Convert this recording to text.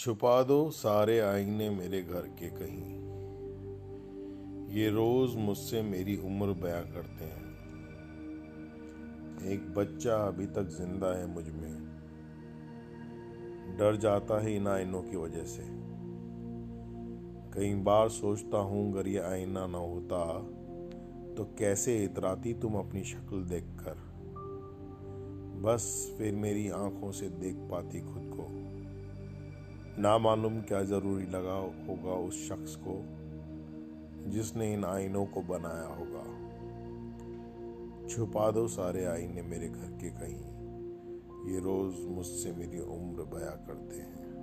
छुपा दो सारे आईने मेरे घर के कहीं। ये रोज मुझसे मेरी उम्र बयां करते हैं। एक बच्चा अभी तक ज़िंदा है मुझमें। डर जाता है इन आईनों की वजह से। कई बार सोचता हूँ, अगर ये आईना ना होता तो कैसे इतराती तुम अपनी शक्ल देखकर? बस फिर मेरी आँखों से देख पाती खुद को ना मालूम क्या ज़रूरी लगा होगा उस शख्स को, जिसने इन आइनों को बनाया होगा। छुपा दो सारे आईने मेरे घर के कहीं। ये रोज़ मुझसे मेरी उम्र बया करते हैं।